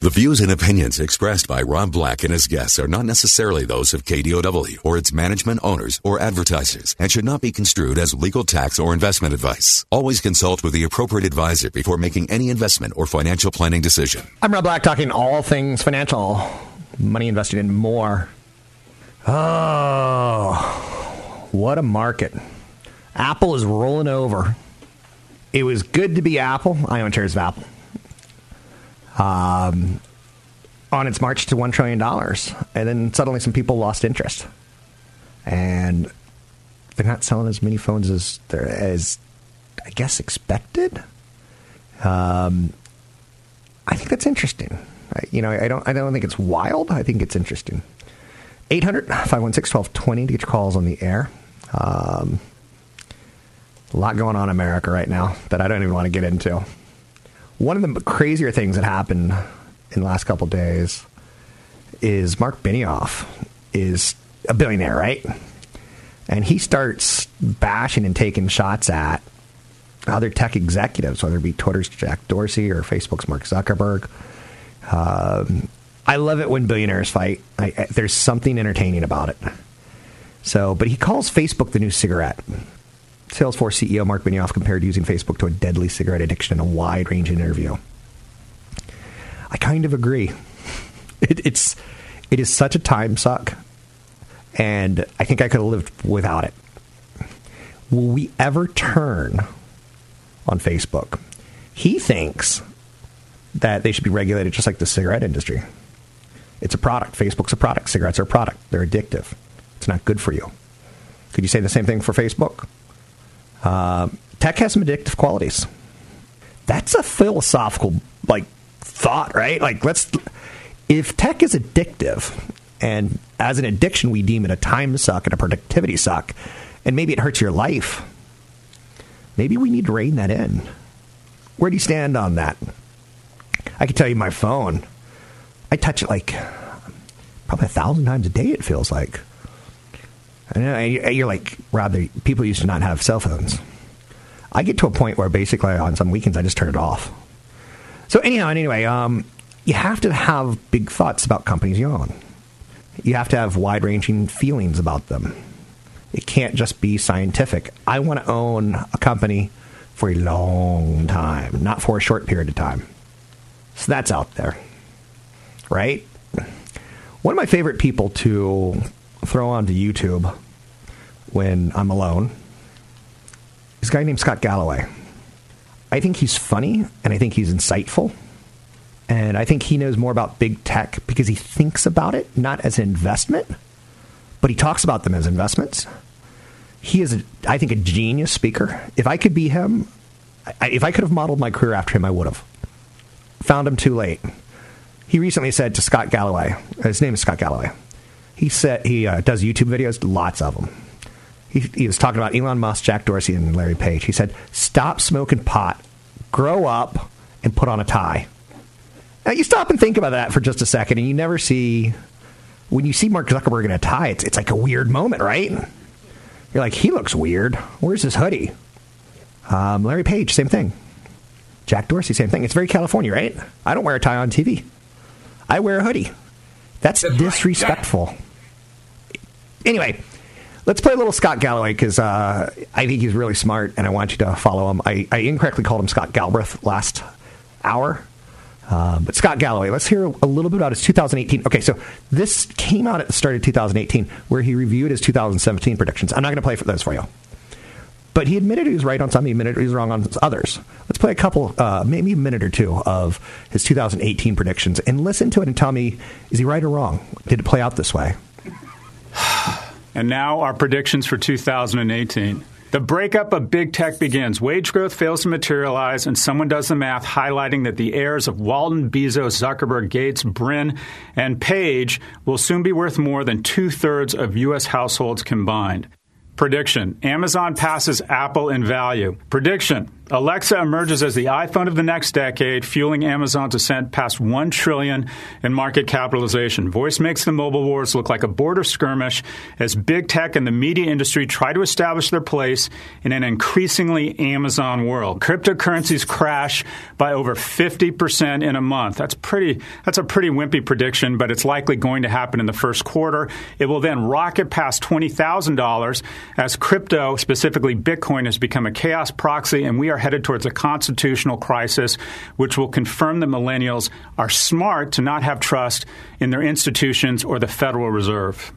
The views and opinions expressed by Rob Black and his guests are not necessarily those of KDOW or its management owners or advertisers and should not be construed as legal tax or investment advice. Always consult with the appropriate advisor before making any investment or financial planning decision. I'm Rob Black talking all things financial, money invested in more. Oh, what a market. Apple is rolling over. It was good to be Apple. I own shares of Apple um, on its march to $1 trillion. And then suddenly some people lost interest. And they're not selling as many phones as, as I guess, expected. Um, I think that's interesting. I, you know, I don't, I don't think it's wild. I think it's interesting. 800 516 1220 to get your calls on the air. Um, a lot going on in America right now that I don't even want to get into. One of the crazier things that happened in the last couple days is Marc Benioff is a billionaire, right? And he starts bashing and taking shots at other tech executives, whether it be Twitter's Jack Dorsey or Facebook's Mark Zuckerberg. Um, I love it when billionaires fight. I, I, there's something entertaining about it. So, but he calls Facebook the new cigarette. Salesforce CEO Marc Benioff compared using Facebook to a deadly cigarette addiction in a wide range interview. I kind of agree. It, it's it is such a time suck, and I think I could have lived without it. Will we ever turn on Facebook? He thinks that they should be regulated just like the cigarette industry. It's a product. Facebook's a product. Cigarettes are a product. They're addictive. It's not good for you. Could you say the same thing for Facebook? Uh, tech has some addictive qualities. That's a philosophical like thought, right? Like let's if tech is addictive and as an addiction we deem it a time suck and a productivity suck and maybe it hurts your life. Maybe we need to rein that in. Where do you stand on that? I can tell you my phone. I touch it like probably a thousand times a day. It feels like. Know you're like rather people used to not have cell phones. I get to a point where basically on some weekends I just turn it off. So anyhow, anyway, um, you have to have big thoughts about companies you own. You have to have wide-ranging feelings about them. It can't just be scientific. I want to own a company for a long time, not for a short period of time. So that's out there, right? One of my favorite people to throw onto YouTube when I'm alone is a guy named Scott Galloway. I think he's funny and I think he's insightful. And I think he knows more about big tech because he thinks about it not as an investment, but he talks about them as investments. He is, a, I think, a genius speaker. If I could be him, I, if I could have modeled my career after him, I would have. Found him too late. He recently said to Scott Galloway, his name is Scott Galloway. He said he uh, does YouTube videos, lots of them. He, he was talking about Elon Musk, Jack Dorsey, and Larry Page. He said, "Stop smoking pot, grow up, and put on a tie." Now you stop and think about that for just a second, and you never see when you see Mark Zuckerberg in a tie. It's it's like a weird moment, right? You're like, he looks weird. Where's his hoodie? Um, Larry Page, same thing. Jack Dorsey, same thing. It's very California, right? I don't wear a tie on TV. I wear a hoodie. That's, That's disrespectful. Anyway, let's play a little Scott Galloway because uh, I think he's really smart and I want you to follow him. I, I incorrectly called him Scott Galbraith last hour. Uh, but Scott Galloway, let's hear a little bit about his 2018. Okay, so this came out at the start of 2018 where he reviewed his 2017 predictions. I'm not going to play for those for you. But he admitted he was right on some, he admitted he was wrong on others. Let's play a couple, uh, maybe a minute or two of his 2018 predictions and listen to it and tell me is he right or wrong? Did it play out this way? And now our predictions for 2018. The breakup of big tech begins. Wage growth fails to materialize, and someone does the math, highlighting that the heirs of Walton, Bezos, Zuckerberg, Gates, Brin, and Page will soon be worth more than two thirds of U.S. households combined. Prediction Amazon passes Apple in value. Prediction Alexa emerges as the iPhone of the next decade, fueling Amazon's ascent past 1 trillion in market capitalization. Voice makes the mobile wars look like a border skirmish as big tech and the media industry try to establish their place in an increasingly Amazon world. Cryptocurrencies crash by over 50% in a month. That's pretty that's a pretty wimpy prediction, but it's likely going to happen in the first quarter. It will then rocket past $20,000 as crypto, specifically Bitcoin has become a chaos proxy and we are are headed towards a constitutional crisis, which will confirm that millennials are smart to not have trust in their institutions or the Federal Reserve.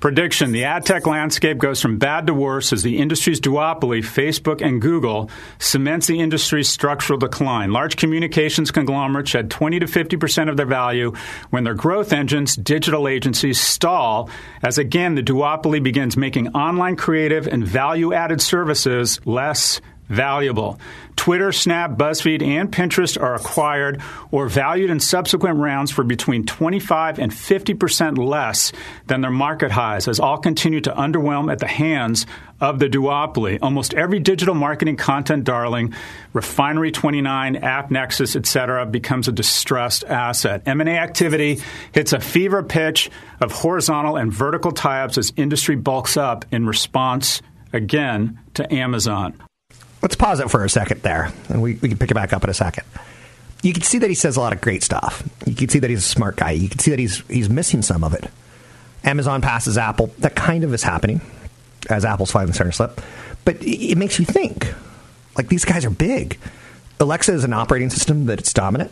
Prediction The ad tech landscape goes from bad to worse as the industry's duopoly, Facebook and Google, cements the industry's structural decline. Large communications conglomerates shed 20 to 50% of their value when their growth engines, digital agencies, stall as again the duopoly begins making online creative and value added services less valuable. Twitter, Snap, BuzzFeed, and Pinterest are acquired or valued in subsequent rounds for between 25 and 50 percent less than their market highs, as all continue to underwhelm at the hands of the duopoly. Almost every digital marketing content darling, Refinery 29, AppNexus, etc., becomes a distressed asset. M&A activity hits a fever pitch of horizontal and vertical tie-ups as industry bulks up in response again to Amazon let's pause it for a second there, and we, we can pick it back up in a second. You can see that he says a lot of great stuff. You can see that he's a smart guy. You can see that he's he's missing some of it. Amazon passes Apple. That kind of is happening as Apple's starting to slip. But it makes you think. Like these guys are big. Alexa is an operating system that's dominant.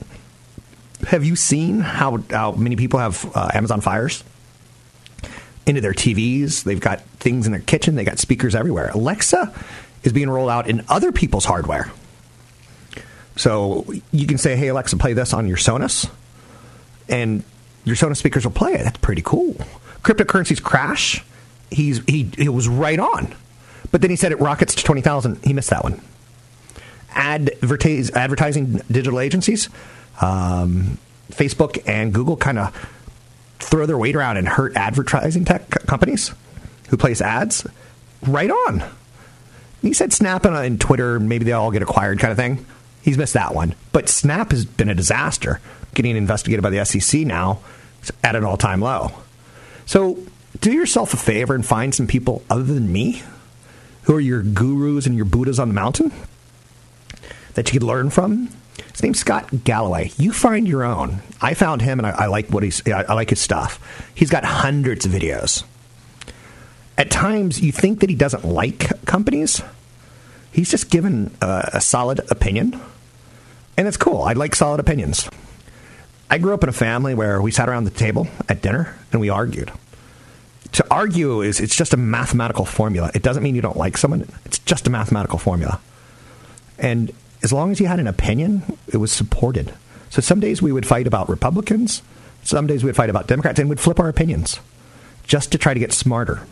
Have you seen how how many people have uh, Amazon Fires? Into their TVs, they've got things in their kitchen, they got speakers everywhere. Alexa is being rolled out in other people's hardware. So you can say, hey, Alexa, play this on your Sonos, and your Sonos speakers will play it. That's pretty cool. Cryptocurrencies crash. He's, he, he was right on. But then he said it rockets to 20,000. He missed that one. Advertise, advertising digital agencies, um, Facebook and Google kind of throw their weight around and hurt advertising tech companies who place ads. Right on. He said Snap uh, and Twitter, maybe they all get acquired kind of thing. He's missed that one. But Snap has been a disaster, getting investigated by the SEC now at an all time low. So do yourself a favor and find some people other than me who are your gurus and your Buddhas on the mountain that you could learn from. His name's Scott Galloway. You find your own. I found him, and I, I like what he's. I like his stuff. He's got hundreds of videos at times you think that he doesn't like companies. He's just given a, a solid opinion, and it's cool. I like solid opinions. I grew up in a family where we sat around the table at dinner and we argued. To argue is it's just a mathematical formula. It doesn't mean you don't like someone. It's just a mathematical formula. And as long as you had an opinion, it was supported. So some days we would fight about Republicans, some days we'd fight about Democrats, and we'd flip our opinions just to try to get smarter.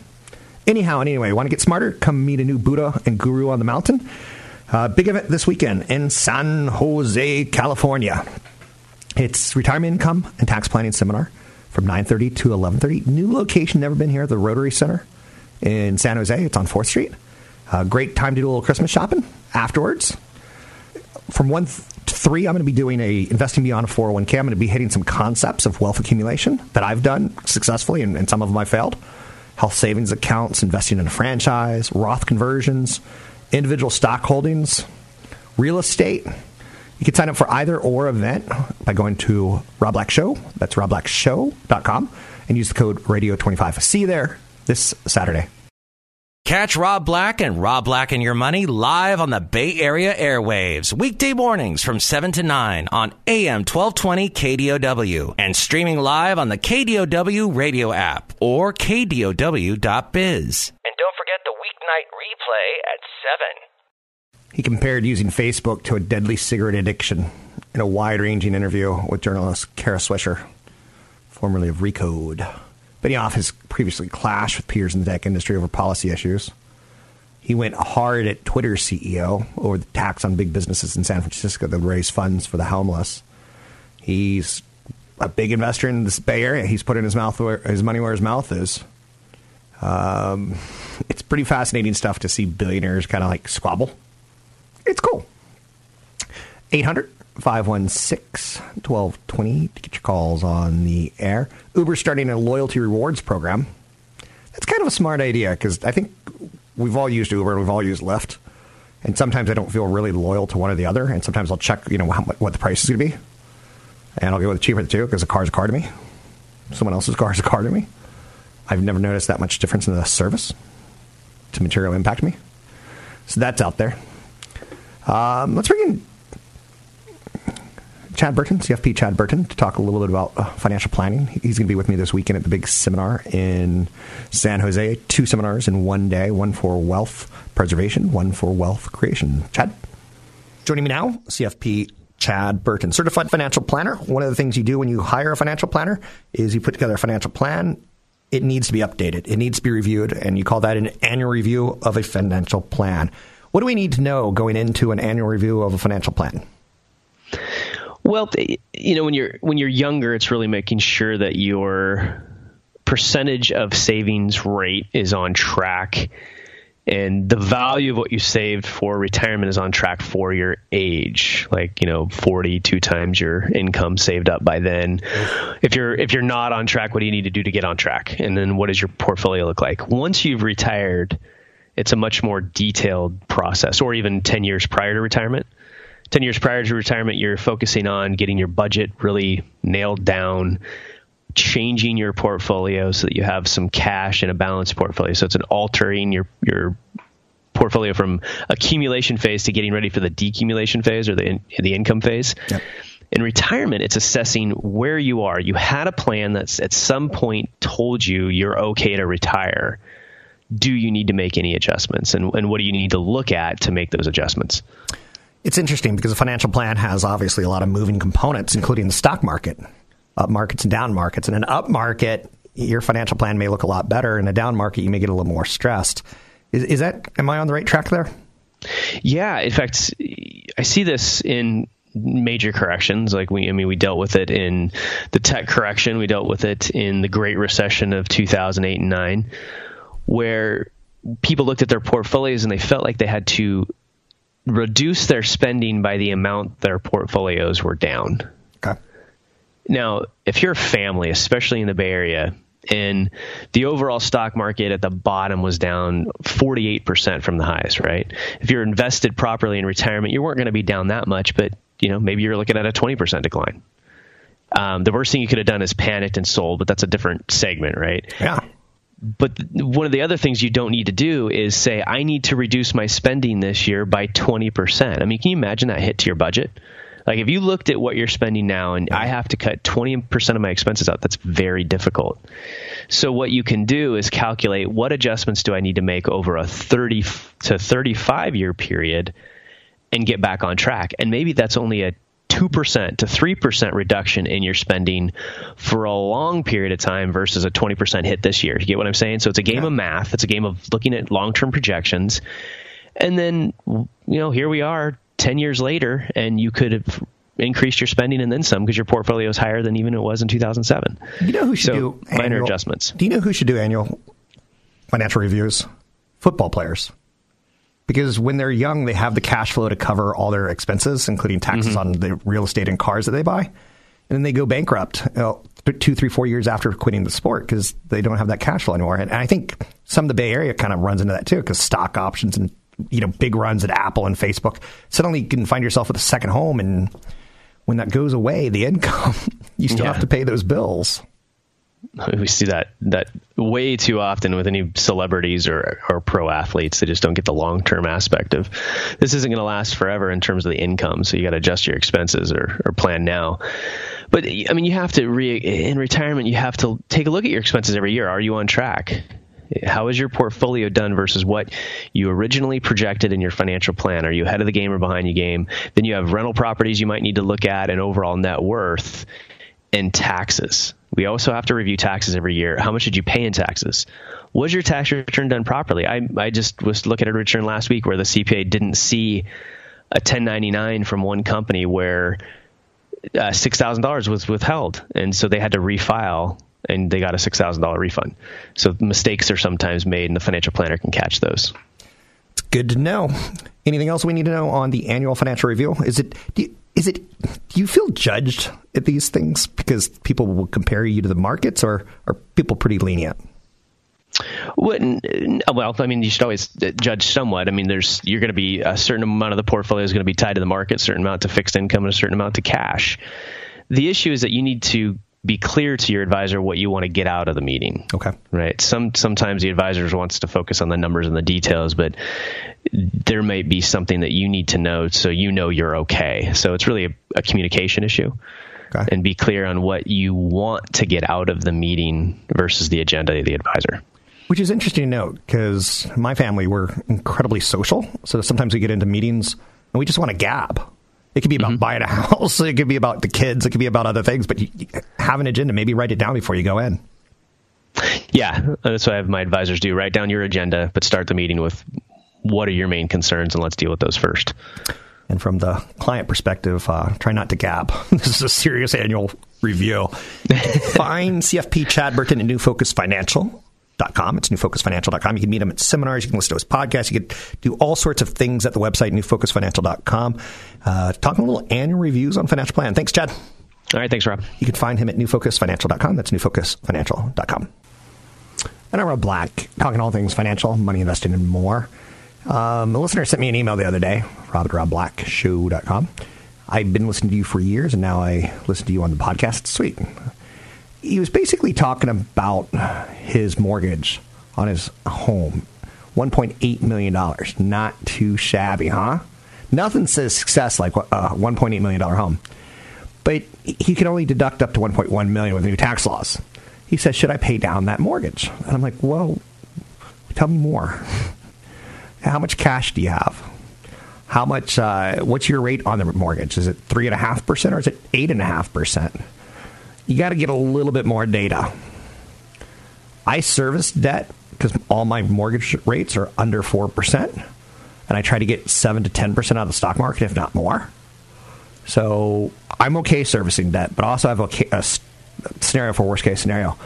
Anyhow, and anyway, want to get smarter? Come meet a new Buddha and Guru on the mountain. Uh, big event this weekend in San Jose, California. It's retirement income and tax planning seminar from 9:30 to 11:30. New location, never been here, the Rotary Center in San Jose. It's on Fourth Street. Uh, great time to do a little Christmas shopping afterwards. From one to three, I'm going to be doing a investing beyond a 401k. I'm going to be hitting some concepts of wealth accumulation that I've done successfully, and, and some of them I failed health savings accounts, investing in a franchise, Roth conversions, individual stock holdings, real estate. You can sign up for either or event by going to Rob Black Show. That's robblackshow.com and use the code radio25. See you there this Saturday. Catch Rob Black and Rob Black and Your Money live on the Bay Area airwaves, weekday mornings from 7 to 9 on AM 1220 KDOW and streaming live on the KDOW radio app or KDOW.biz. And don't forget the weeknight replay at 7. He compared using Facebook to a deadly cigarette addiction in a wide ranging interview with journalist Kara Swisher, formerly of Recode. Benioff has previously clashed with peers in the tech industry over policy issues. He went hard at Twitter's CEO over the tax on big businesses in San Francisco that raise funds for the homeless. He's a big investor in this Bay Area. He's putting his mouth where, his money where his mouth is. Um, it's pretty fascinating stuff to see billionaires kind of like squabble. It's cool. 800 516 1220 to get your calls on the air. Uber starting a loyalty rewards program. That's kind of a smart idea because I think we've all used Uber and we've all used Lyft. And sometimes I don't feel really loyal to one or the other. And sometimes I'll check, you know, how, what the price is going to be. And I'll go with the cheaper the two because a car's a car to me. Someone else's car is a car to me. I've never noticed that much difference in the service to material impact me. So that's out there. Um, let's bring in Chad Burton, CFP Chad Burton, to talk a little bit about uh, financial planning. He's going to be with me this weekend at the big seminar in San Jose. Two seminars in one day one for wealth preservation, one for wealth creation. Chad? Joining me now, CFP Chad Burton, certified financial planner. One of the things you do when you hire a financial planner is you put together a financial plan. It needs to be updated, it needs to be reviewed, and you call that an annual review of a financial plan. What do we need to know going into an annual review of a financial plan? Well, you know, when you're when you're younger, it's really making sure that your percentage of savings rate is on track and the value of what you saved for retirement is on track for your age. Like you know 42 times your income saved up by then. If you're if you're not on track what do you need to do to get on track? And then what does your portfolio look like? Once you've retired it's a much more detailed process or even 10 years prior to retirement 10 years prior to retirement, you're focusing on getting your budget really nailed down, changing your portfolio so that you have some cash in a balanced portfolio. So it's an altering your, your portfolio from accumulation phase to getting ready for the decumulation phase or the, in, the income phase. Yep. In retirement, it's assessing where you are. You had a plan that's at some point told you you're okay to retire. Do you need to make any adjustments? And, and what do you need to look at to make those adjustments? It's interesting because a financial plan has obviously a lot of moving components, including the stock market, up markets and down markets. In an up market, your financial plan may look a lot better. In a down market, you may get a little more stressed. Is, is that, am I on the right track there? Yeah. In fact, I see this in major corrections. Like we, I mean, we dealt with it in the tech correction. We dealt with it in the Great Recession of 2008 and nine, where people looked at their portfolios and they felt like they had to reduce their spending by the amount their portfolios were down. Okay. Now, if you're a family, especially in the Bay Area, and the overall stock market at the bottom was down 48% from the highs, right? If you're invested properly in retirement, you weren't going to be down that much, but you know, maybe you're looking at a 20% decline. Um, the worst thing you could have done is panicked and sold, but that's a different segment, right? Yeah. But one of the other things you don't need to do is say, I need to reduce my spending this year by 20%. I mean, can you imagine that hit to your budget? Like if you looked at what you're spending now and I have to cut 20% of my expenses out, that's very difficult. So what you can do is calculate what adjustments do I need to make over a 30 to 35 year period and get back on track. And maybe that's only a 2% to 3% reduction in your spending for a long period of time versus a 20% hit this year. You get what I'm saying? So it's a game yeah. of math, it's a game of looking at long term projections. And then, you know, here we are 10 years later, and you could have increased your spending and then some because your portfolio is higher than even it was in 2007. You know who should so do minor annual, adjustments. Do you know who should do annual financial reviews? Football players because when they're young, they have the cash flow to cover all their expenses, including taxes mm-hmm. on the real estate and cars that they buy. And then they go bankrupt you know, two, three, four years after quitting the sport because they don't have that cash flow anymore. And I think some of the Bay Area kind of runs into that too because stock options and you know big runs at Apple and Facebook. Suddenly, you can find yourself with a second home, and when that goes away, the income you still yeah. have to pay those bills. we see that that way too often with any celebrities or or pro athletes. They just don't get the long term aspect of this isn't going to last forever in terms of the income. So you got to adjust your expenses or or plan now. But I mean, you have to re, in retirement. You have to take a look at your expenses every year. Are you on track? How is your portfolio done versus what you originally projected in your financial plan? Are you ahead of the game or behind the game? Then you have rental properties you might need to look at and overall net worth and taxes We also have to review taxes every year. How much did you pay in taxes? Was your tax return done properly? I, I just was looking at a return last week where the CPA didn't see a 1099 from one company where uh, $6,000 was withheld. And so they had to refile and they got a $6,000 refund. So mistakes are sometimes made and the financial planner can catch those. It's good to know. Anything else we need to know on the annual financial review? Is it, you, is it, do you feel judged at these things because people will compare you to the markets or are people pretty lenient? Well, I mean, you should always uh, judge somewhat. I mean, there's you're going to be a certain amount of the portfolio is going to be tied to the market, a certain amount to fixed income, and a certain amount to cash. The issue is that you need to be clear to your advisor what you want to get out of the meeting. Okay. Right. Some sometimes the advisor wants to focus on the numbers and the details, but there may be something that you need to know so you know you're okay. So it's really a, a communication issue. Okay. And be clear on what you want to get out of the meeting versus the agenda of the advisor. Which is interesting to note because my family we're incredibly social. So sometimes we get into meetings and we just want to gab. It could be about mm-hmm. buying a house. It could be about the kids. It could be about other things. But you, you have an agenda. Maybe write it down before you go in. Yeah, that's what I have my advisors do. Write down your agenda, but start the meeting with what are your main concerns, and let's deal with those first. And from the client perspective, uh, try not to gab. this is a serious annual review. Find CFP Chad Burton at New Focus Financial com. It's newfocusfinancial.com. You can meet him at seminars. You can listen to his podcast. You can do all sorts of things at the website, newfocusfinancial.com. Uh, talking a little annual reviews on financial plan. Thanks, Chad. All right. Thanks, Rob. You can find him at newfocusfinancial.com. That's newfocusfinancial.com. And I'm Rob Black, talking all things financial, money investing, and more. Um, a listener sent me an email the other day, rob at robblackshow.com. I've been listening to you for years, and now I listen to you on the podcast. Sweet he was basically talking about his mortgage on his home. $1.8 million. Not too shabby, huh? Nothing says success like a $1.8 million home. But he can only deduct up to 1.1 million with new tax laws. He says, Should I pay down that mortgage? And I'm like, Well, tell me more. How much cash do you have? How much, uh, what's your rate on the mortgage? Is it 3.5% or is it 8.5%? You got to get a little bit more data. I service debt because all my mortgage rates are under 4%, and I try to get 7 to 10% out of the stock market, if not more. So I'm okay servicing debt, but also I have a, a scenario for worst case scenario.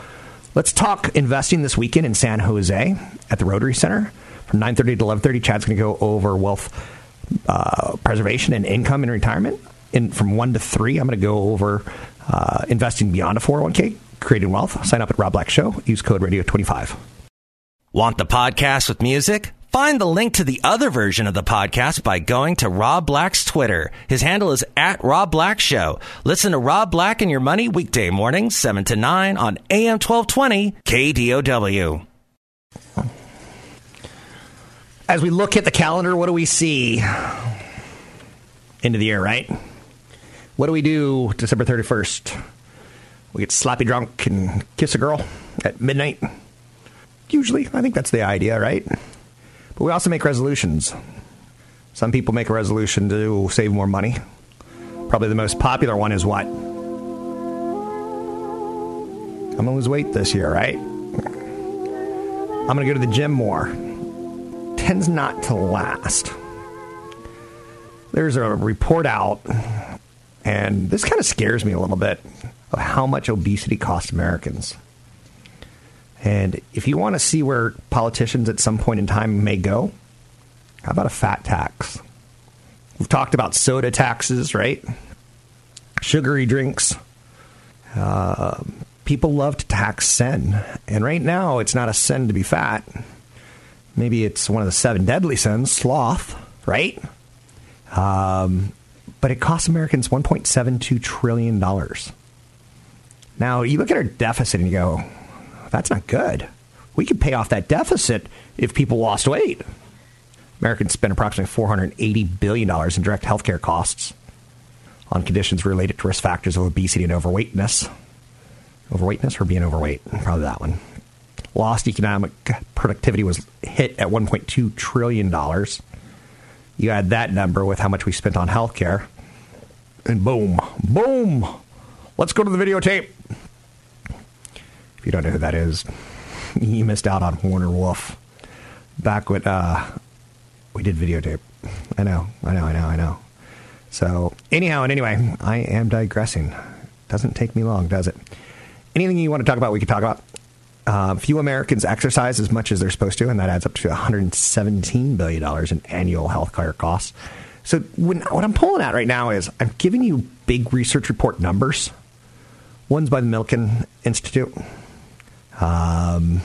Let's talk investing this weekend in San Jose at the Rotary Center from 9:30 to 11:30. Chad's going to go over wealth uh, preservation and income in retirement. In from one to three, I'm going to go over uh, investing beyond a 401k, creating wealth. Sign up at Rob Black Show. Use code radio25. Want the podcast with music? Find the link to the other version of the podcast by going to Rob Black's Twitter. His handle is at Rob Black Show. Listen to Rob Black and Your Money weekday mornings, 7 to 9 on AM 1220 KDOW. As we look at the calendar, what do we see? Into the year, right? What do we do December 31st? We get sloppy drunk and kiss a girl at midnight. Usually, I think that's the idea, right? But we also make resolutions. Some people make a resolution to save more money. Probably the most popular one is what? I'm going to lose weight this year, right? I'm going to go to the gym more. Tends not to last. There's a report out and this kind of scares me a little bit of how much obesity costs Americans. And if you want to see where politicians at some point in time may go, how about a fat tax? We've talked about soda taxes, right? Sugary drinks. Uh, people love to tax sin. And right now, it's not a sin to be fat. Maybe it's one of the seven deadly sins, sloth, right? Um, but it costs Americans $1.72 trillion. Now, you look at our deficit and you go, that's not good. We could pay off that deficit if people lost weight. Americans spend approximately $480 billion in direct healthcare costs on conditions related to risk factors of obesity and overweightness. Overweightness or being overweight? Probably that one. Lost economic productivity was hit at $1.2 trillion. You add that number with how much we spent on healthcare, and boom, boom. Let's go to the videotape. If you don't know who that is, you missed out on Warner Wolf. Back when uh, we did videotape. I know, I know, I know, I know. So, anyhow and anyway, I am digressing. Doesn't take me long, does it? Anything you want to talk about, we can talk about. Uh, few Americans exercise as much as they're supposed to, and that adds up to $117 billion in annual health care costs. So, when, what I'm pulling at right now is I'm giving you big research report numbers. One's by the Milken Institute, um,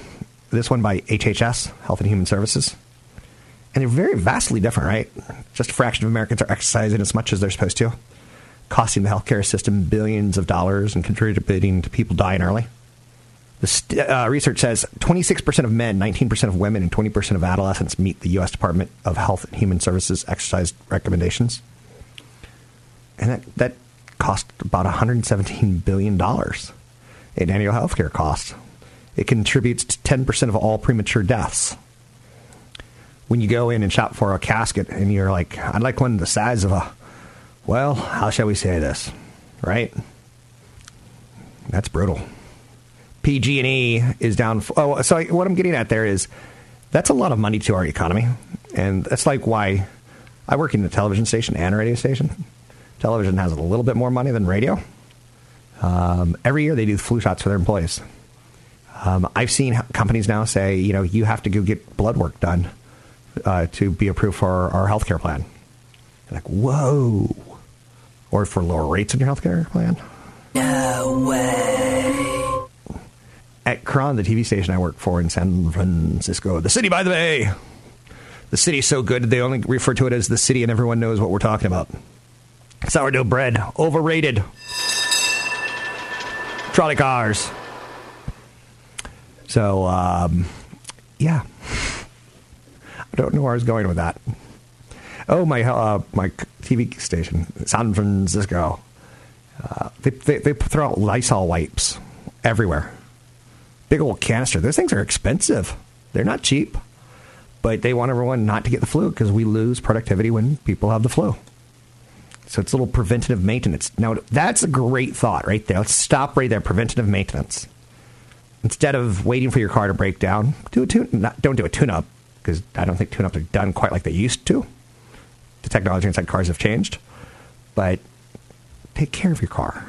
this one by HHS, Health and Human Services. And they're very vastly different, right? Just a fraction of Americans are exercising as much as they're supposed to, costing the healthcare system billions of dollars and contributing to people dying early. The st- uh, research says 26% of men, 19% of women, and 20% of adolescents meet the U.S. Department of Health and Human Services exercise recommendations. And that, that cost about $117 billion in annual healthcare costs. It contributes to 10% of all premature deaths. When you go in and shop for a casket and you're like, I'd like one the size of a, well, how shall we say this, right? That's brutal. PG&E is down. Oh, so what I'm getting at there is that's a lot of money to our economy, and that's like why I work in a television station and radio station. Television has a little bit more money than radio. Um, every year they do flu shots for their employees. Um, I've seen companies now say, you know, you have to go get blood work done uh, to be approved for our, our health care plan. like, whoa. Or for lower rates in your health care plan. No way at KRON, the TV station I work for in San Francisco, the city by the bay. The city's so good they only refer to it as the city, and everyone knows what we're talking about. Sourdough bread, overrated. Trolley cars. So, um, yeah. I don't know where I was going with that. Oh, my uh, my TV station, San Francisco. Uh, they, they, they throw out Lysol wipes everywhere big old canister. Those things are expensive. They're not cheap, but they want everyone not to get the flu because we lose productivity when people have the flu. So it's a little preventative maintenance. Now, that's a great thought right there. Let's stop right there. Preventative maintenance. Instead of waiting for your car to break down, do a tune. Not, don't do a tune-up because I don't think tune-ups are done quite like they used to. The technology inside cars have changed, but take care of your car.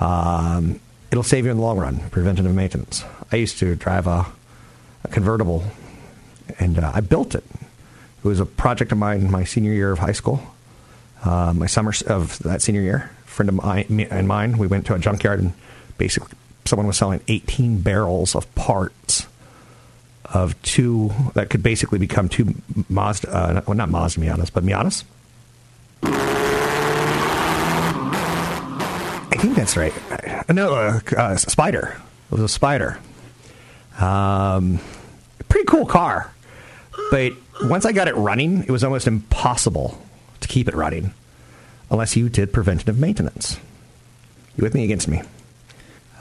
Um, it'll save you in the long run, preventative maintenance. I used to drive a, a convertible, and uh, I built it. It was a project of mine my senior year of high school. Uh, my summer of that senior year, a friend of mine and mine, we went to a junkyard and basically someone was selling 18 barrels of parts of two that could basically become two Mazda, uh, well, not Mazda Miatas, but Miatas. Think that's right. No, uh, uh, Spider. It was a Spider. Um, pretty cool car. But once I got it running, it was almost impossible to keep it running unless you did preventative maintenance. You with me against me?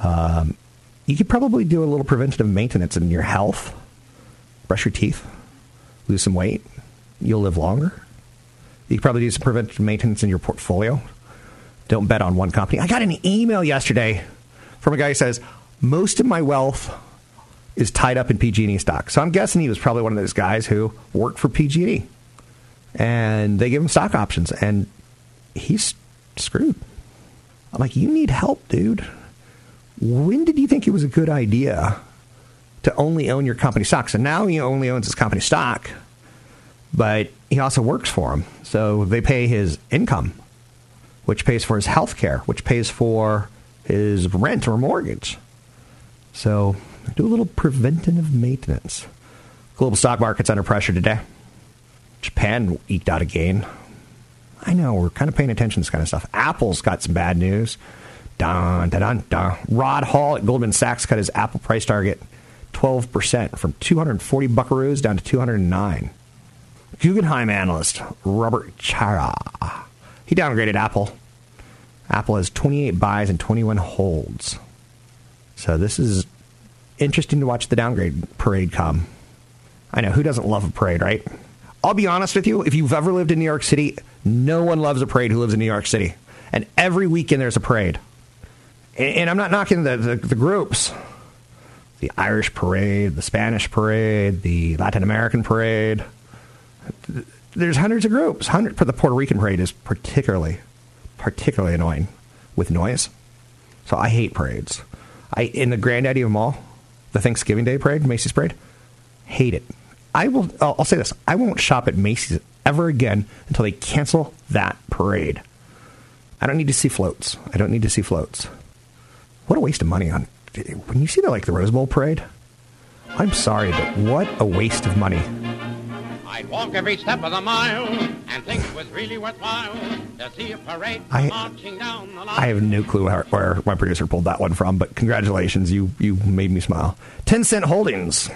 Um, you could probably do a little preventative maintenance in your health. Brush your teeth, lose some weight. You'll live longer. You could probably do some preventative maintenance in your portfolio don't bet on one company. I got an email yesterday from a guy who says, most of my wealth is tied up in PG&E stock. So I'm guessing he was probably one of those guys who worked for PG&E. And they give him stock options, and he's screwed. I'm like, you need help, dude. When did you think it was a good idea to only own your company stock? So now he only owns his company stock, but he also works for them. So they pay his income which pays for his health care, which pays for his rent or mortgage. So do a little preventative maintenance. Global stock market's under pressure today. Japan eked out a gain. I know, we're kind of paying attention to this kind of stuff. Apple's got some bad news. Dun, dun, dun, dun. Rod Hall at Goldman Sachs cut his Apple price target 12% from 240 buckaroos down to 209. Guggenheim analyst Robert Cihra he downgraded Apple. Apple has 28 buys and 21 holds. So this is interesting to watch the downgrade parade come. I know who doesn't love a parade, right? I'll be honest with you. If you've ever lived in New York City, no one loves a parade who lives in New York City. And every weekend there's a parade. And I'm not knocking the, the, the groups. the Irish parade, the Spanish parade, the Latin American parade. There's hundreds of groups. Hundred the Puerto Rican parade is particularly, particularly annoying with noise. So I hate parades. I in the granddaddy of them all, the Thanksgiving Day parade, Macy's parade, hate it. I will. I'll, I'll say this: I won't shop at Macy's ever again until they cancel that parade. I don't need to see floats. I don't need to see floats. What a waste of money on. When you see the like the Rose Bowl parade, I'm sorry, but what a waste of money. I'd walk every step of the mile and think it was really worthwhile to see a parade I- marching down the line. I have no clue where, where my producer pulled that one from, but congratulations, you you made me smile. Tencent Holdings,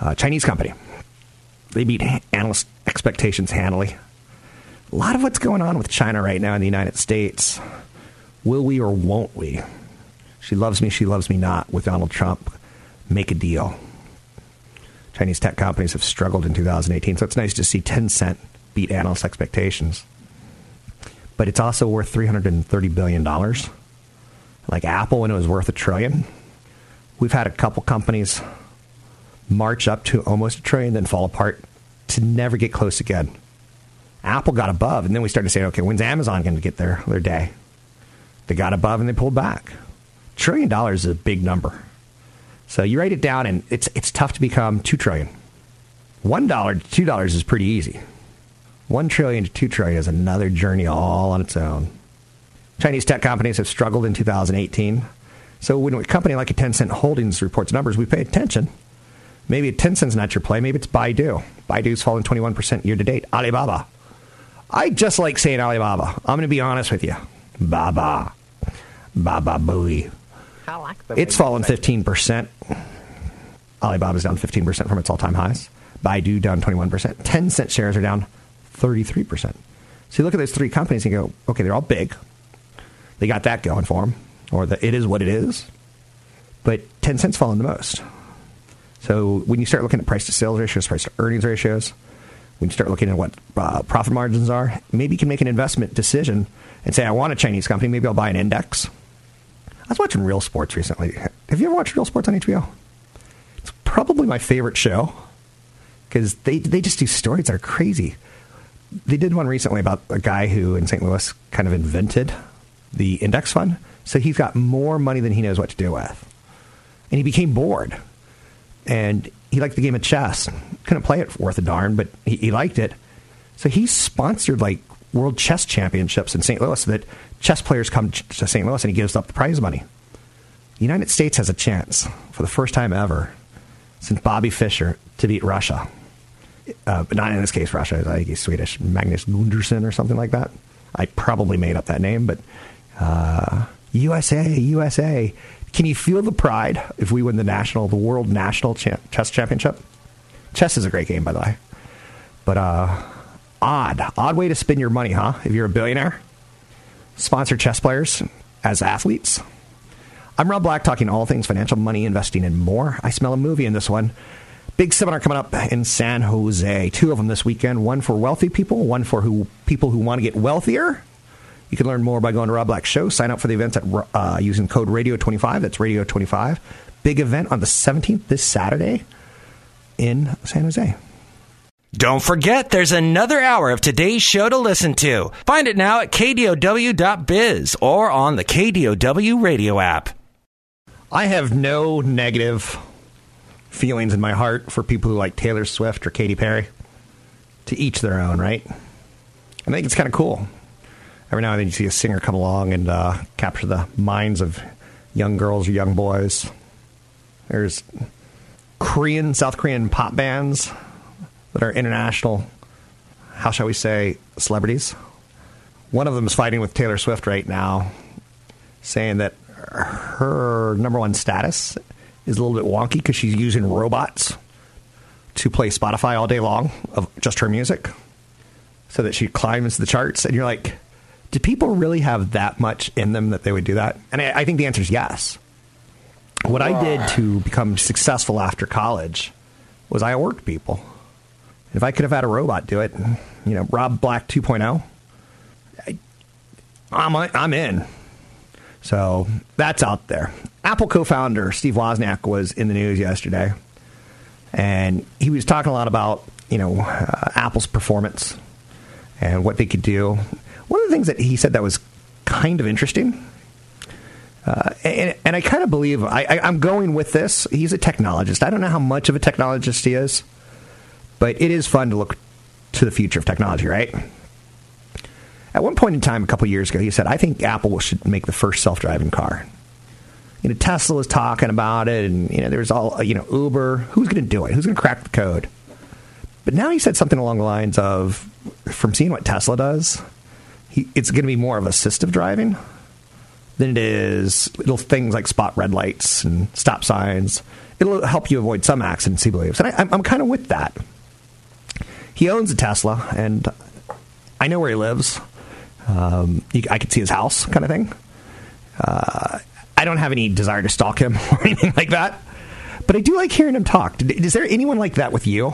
uh, Chinese company. They beat analyst expectations handily. A lot of what's going on with China right now in the United States. Will we or won't we? She loves me, she loves me not. With Donald Trump, make a deal. Chinese tech companies have struggled in 2018, so it's nice to see Tencent beat analyst expectations but it's also worth $330 billion. Like Apple, when it was worth a trillion. We've had a couple companies march up to almost a trillion, then fall apart to never get close again. Apple got above, and then we started saying, okay, when's Amazon going to get their, their day? They got above and they pulled back. Trillion dollars is a big number. So you write it down, and it's, it's tough to become 2 trillion. One dollar to two dollars is pretty easy. One trillion to two trillion is another journey all on its own. Chinese tech companies have struggled in 2018. So when a company like a Tencent Holdings reports numbers, we pay attention. Maybe Tencent's not your play. Maybe it's Baidu. Baidu's fallen 21% year to date. Alibaba. I just like saying Alibaba. I'm going to be honest with you. Baba. Baba Booey. I like It's fallen 15%. Alibaba's down 15% from its all time highs. Baidu down 21%. Tencent shares are down 33%. So you look at those three companies and you go, okay, they're all big. They got that going for them, or the, it is what it is. But Tencent's fallen the most. So when you start looking at price to sales ratios, price to earnings ratios, when you start looking at what uh, profit margins are, maybe you can make an investment decision and say, I want a Chinese company. Maybe I'll buy an index. I was watching Real Sports recently. Have you ever watched Real Sports on HBO? It's probably my favorite show because they, they just do stories that are crazy. They did one recently about a guy who in St. Louis kind of invented the index fund. So he's got more money than he knows what to do with. And he became bored. And he liked the game of chess. Couldn't play it worth a darn, but he, he liked it. So he sponsored like world chess championships in St. Louis that chess players come to St. Louis and he gives up the prize money. The United States has a chance for the first time ever since Bobby Fischer to beat Russia. Uh, but not in this case, Russia. I think he's Swedish. Magnus Gunderson or something like that. I probably made up that name, but uh, USA, USA. Can you feel the pride if we win the national, the world national cha- chess championship? Chess is a great game, by the way. But uh, odd, odd way to spend your money, huh? If you're a billionaire, sponsor chess players as athletes. I'm Rob Black, talking all things financial, money, investing, and more. I smell a movie in this one. Big seminar coming up in San Jose. Two of them this weekend. One for wealthy people, one for who people who want to get wealthier. You can learn more by going to Rob Black's show. Sign up for the events at uh, using code Radio25. That's Radio25. Big event on the 17th this Saturday in San Jose. Don't forget, there's another hour of today's show to listen to. Find it now at kdow.biz or on the KDOW radio app. I have no negative feelings in my heart for people who like Taylor Swift or Katy Perry. To each their own, right? I think it's kind of cool. Every now and then you see a singer come along and uh, capture the minds of young girls or young boys. There's Korean, South Korean pop bands that are international, how shall we say, celebrities. One of them is fighting with Taylor Swift right now, saying that her number one status is a little bit wonky because she's using robots to play Spotify all day long of just her music so that she climbs the charts. And you're like, do people really have that much in them that they would do that? And I, I think the answer is yes. What I did to become successful after college was I worked people. If I could have had a robot do it, you know, Rob Black 2.0, I, I'm, I'm in. So that's out there. Apple co-founder Steve Wozniak was in the news yesterday, and he was talking a lot about you know uh, Apple's performance and what they could do. One of the things that he said that was kind of interesting, uh, and, and I kind of believe I, I, I'm going with this. He's a technologist. I don't know how much of a technologist he is, but it is fun to look to the future of technology, right? At one point in time, a couple years ago, he said, "I think Apple should make the first self-driving car." You know, Tesla was talking about it, and you know, there's all you know, Uber. Who's going to do it? Who's going to crack the code? But now he said something along the lines of, from seeing what Tesla does, he, it's going to be more of assistive driving than it is little things like spot red lights and stop signs. It'll help you avoid some accidents, he believes. And I, I'm, I'm kind of with that. He owns a Tesla, and I know where he lives. Um, you, I can see his house, kind of thing. Uh, I don't have any desire to stalk him or anything like that, but I do like hearing him talk. Is there anyone like that with you?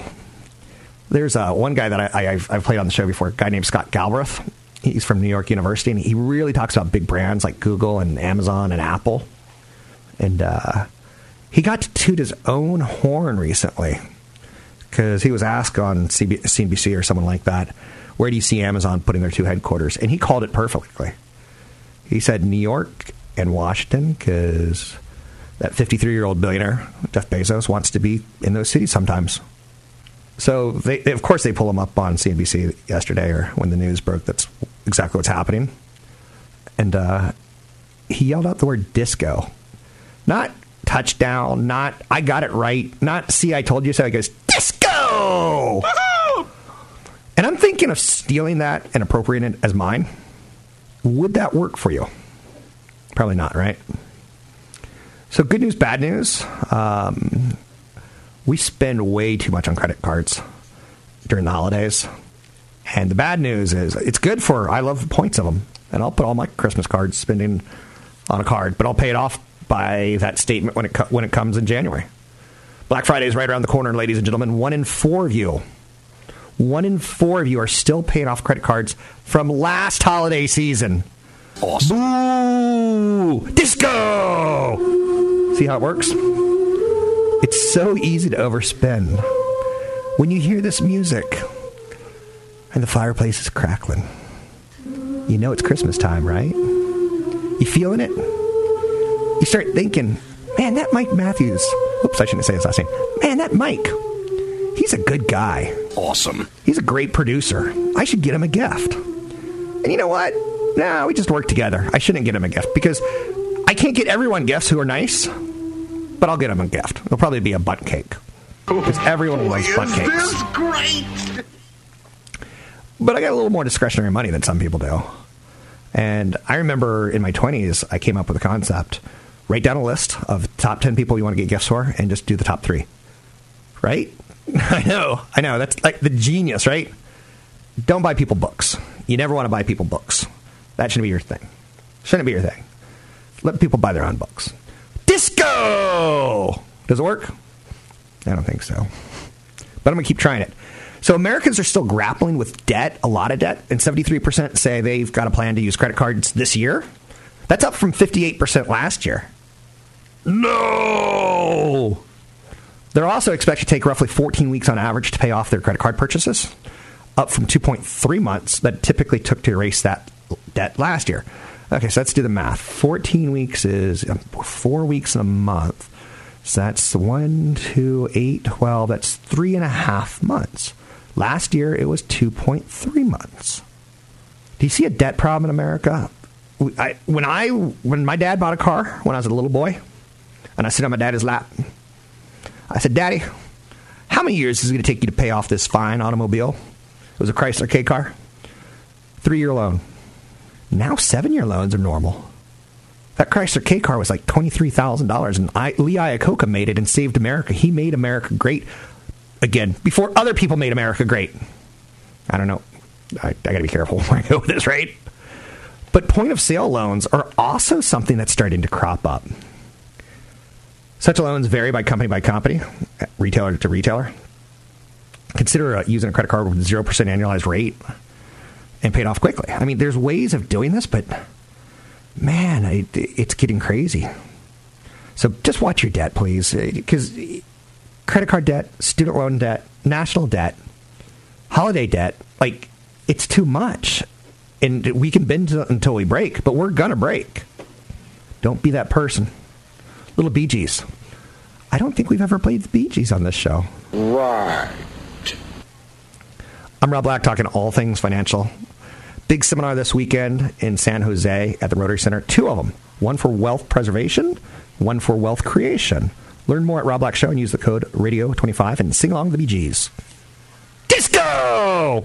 There's uh, one guy that I, have I've played on the show before, a guy named Scott Galbraith. He's from New York University, and he really talks about big brands like Google and Amazon and Apple. And uh, he got to toot his own horn recently because he was asked on CNBC or someone like that, where do you see Amazon putting their two headquarters? And he called it perfectly. He said New York and Washington because that 53 year old billionaire, Jeff Bezos, wants to be in those cities sometimes. So, they, they, of course, they pull him up on CNBC yesterday or when the news broke. That's exactly what's happening. And uh, he yelled out the word disco. Not touchdown, not I got it right, not see, I told you so. He goes, And I'm thinking of stealing that and appropriating it as mine. Would that work for you? Probably not, right? So, good news, bad news. Um, we spend way too much on credit cards during the holidays. And the bad news is it's good for, I love the points of them. And I'll put all my Christmas cards spending on a card, but I'll pay it off by that statement when it, co- when it comes in January. Black Friday is right around the corner, ladies and gentlemen. One in four of you, one in four of you are still paying off credit cards from last holiday season. Awesome. Boo! Disco! See how it works? It's so easy to overspend. When you hear this music and the fireplace is crackling, you know it's Christmas time, right? You feeling it? You start thinking, man, that Mike Matthews. Oops, I shouldn't say his last name. Man, that Mike. He's a good guy. Awesome. He's a great producer. I should get him a gift. And you know what? Nah, we just work together. I shouldn't get him a gift because I can't get everyone gifts who are nice, but I'll get him a gift. It'll probably be a butt cake because everyone likes butt cakes. This great. But I got a little more discretionary money than some people do. And I remember in my 20s, I came up with a concept. Write down a list of top 10 people you want to get gifts for and just do the top three. Right? I know. I know. That's like the genius, right? Don't buy people books. You never want to buy people books. That shouldn't be your thing. Shouldn't be your thing. Let people buy their own books. Disco! Does it work? I don't think so. But I'm going to keep trying it. So Americans are still grappling with debt, a lot of debt, and 73% say they've got a plan to use credit cards this year. That's up from 58% last year. No! They're also expected to take roughly 14 weeks on average to pay off their credit card purchases, up from 2.3 months that typically took to erase that debt last year. Okay, so let's do the math. 14 weeks is uh, four weeks in a month. So that's one, two, eight, 12. That's three and a half months. Last year, it was 2.3 months. Do you see a debt problem in America? I, when I when my dad bought a car when I was a little boy, and I sit on my daddy's lap, I said, "Daddy, how many years is it going to take you to pay off this fine automobile?" It was a Chrysler K car, three year loan. Now seven year loans are normal. That Chrysler K car was like twenty three thousand dollars, and I, Lee Iacocca made it and saved America. He made America great again before other people made America great. I don't know. I, I got to be careful where I go with this, right? But point of sale loans are also something that's starting to crop up. Such loans vary by company by company, retailer to retailer. Consider uh, using a credit card with 0% annualized rate and paid off quickly. I mean, there's ways of doing this, but man, it, it's getting crazy. So just watch your debt, please, because credit card debt, student loan debt, national debt, holiday debt, like it's too much. And we can bend until we break, but we're gonna break. Don't be that person. Little Bee Gees. I don't think we've ever played the Bee Gees on this show. Right. I'm Rob Black, talking all things financial. Big seminar this weekend in San Jose at the Rotary Center. Two of them. One for wealth preservation, one for wealth creation. Learn more at Rob Black Show and use the code Radio25 and sing along the Bee Gees. Disco!